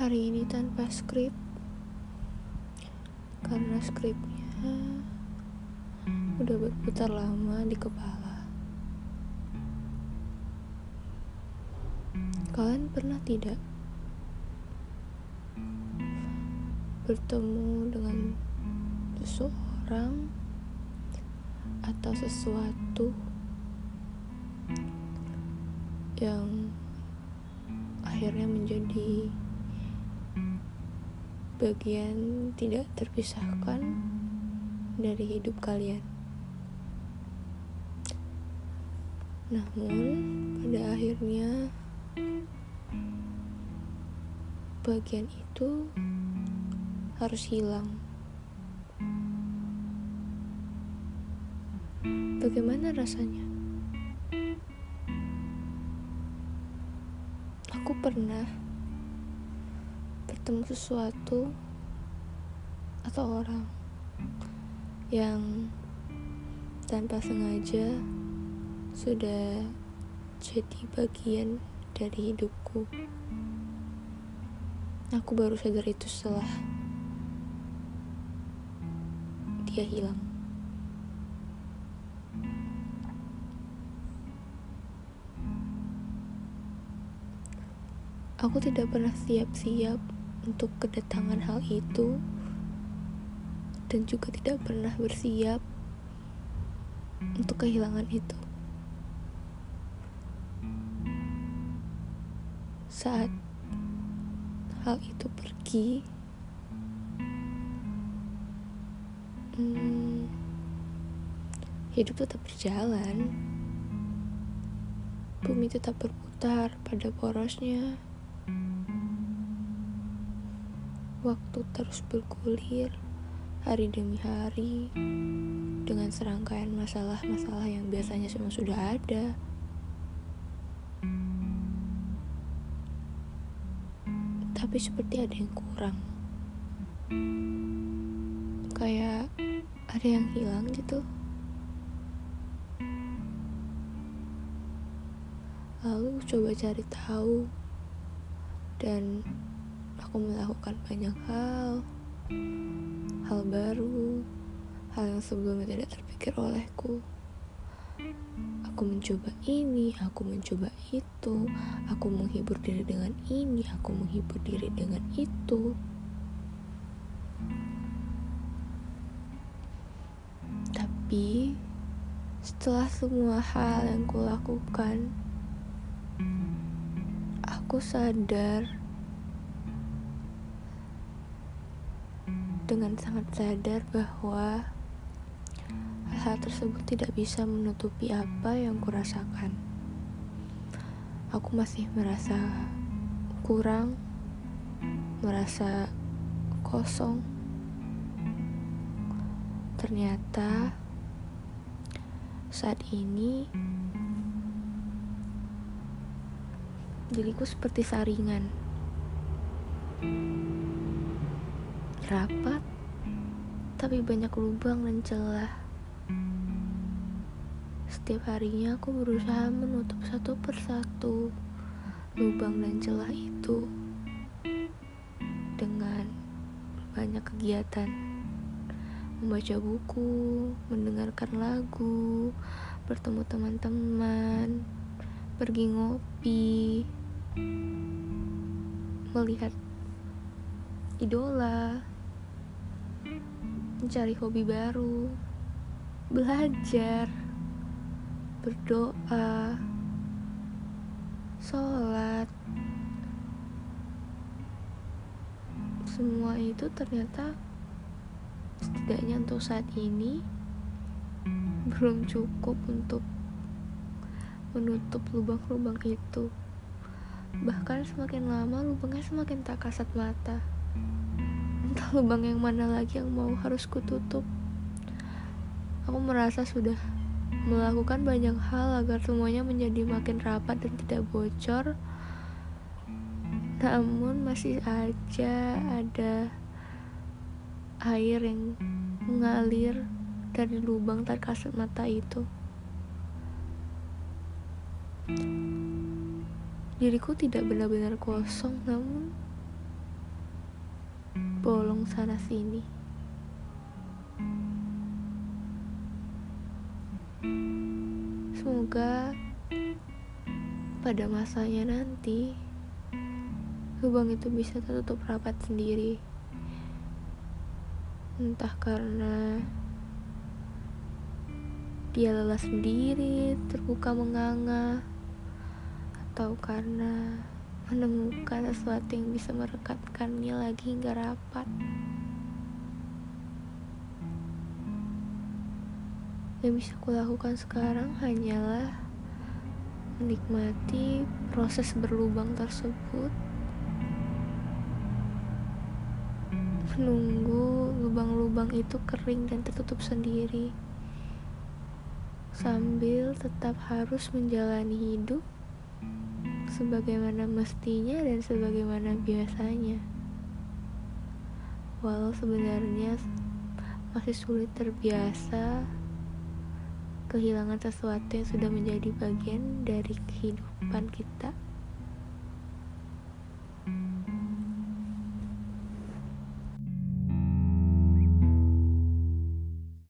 hari ini tanpa skrip karena skripnya udah berputar lama di kepala. Kalian pernah tidak bertemu dengan seseorang atau sesuatu yang akhirnya menjadi bagian tidak terpisahkan dari hidup kalian. Namun, pada akhirnya bagian itu harus hilang. Bagaimana rasanya? Aku pernah bertemu sesuatu atau orang yang tanpa sengaja sudah jadi bagian dari hidupku. Aku baru sadar itu setelah dia hilang. Aku tidak pernah siap-siap untuk kedatangan hal itu dan juga tidak pernah bersiap untuk kehilangan itu. Saat hal itu pergi, hmm, hidup tetap berjalan. Bumi tetap berputar pada porosnya. Waktu terus bergulir hari demi hari dengan serangkaian masalah-masalah yang biasanya semua sudah ada. Tapi seperti ada yang kurang. Kayak ada yang hilang gitu. Lalu coba cari tahu dan aku melakukan banyak hal. Hal baru. Hal yang sebelumnya tidak terpikir olehku. Aku mencoba ini aku mencoba itu. Aku menghibur diri dengan ini aku menghibur diri dengan itu. Tapi setelah semua hal yang kulakukan aku sadar dengan sangat sadar bahwa hal tersebut tidak bisa menutupi apa yang kurasakan. Aku masih merasa kurang, merasa kosong. Ternyata saat ini diriku seperti saringan rapat, tapi banyak lubang dan celah. Setiap harinya aku berusaha menutup satu persatu lubang dan celah itu dengan banyak kegiatan membaca buku, mendengarkan lagu, bertemu teman-teman, pergi ngopi, melihat idola, mencari hobi baru, belajar, berdoa, sholat. Semua itu ternyata setidaknya untuk saat ini belum cukup untuk menutup lubang-lubang itu. Bahkan semakin lama lubangnya semakin tak kasat mata entah lubang yang mana lagi yang mau harus kututup. Aku merasa sudah melakukan banyak hal agar semuanya menjadi makin rapat dan tidak bocor. Namun masih aja ada air yang mengalir dari lubang terkasat mata itu. Diriku tidak benar-benar kosong namun sana sini. Semoga pada masanya nanti lubang itu bisa tertutup rapat sendiri. Entah karena dia lelah sendiri, terbuka menganga, atau karena menemukan sesuatu yang bisa merekatkannya lagi hingga rapat. Yang bisa kulakukan sekarang hanyalah menikmati proses berlubang tersebut, menunggu lubang-lubang itu kering dan tertutup sendiri, sambil tetap harus menjalani hidup sebagaimana mestinya dan sebagaimana biasanya. Walau sebenarnya masih sulit terbiasa kehilangan sesuatu yang sudah menjadi bagian dari kehidupan kita.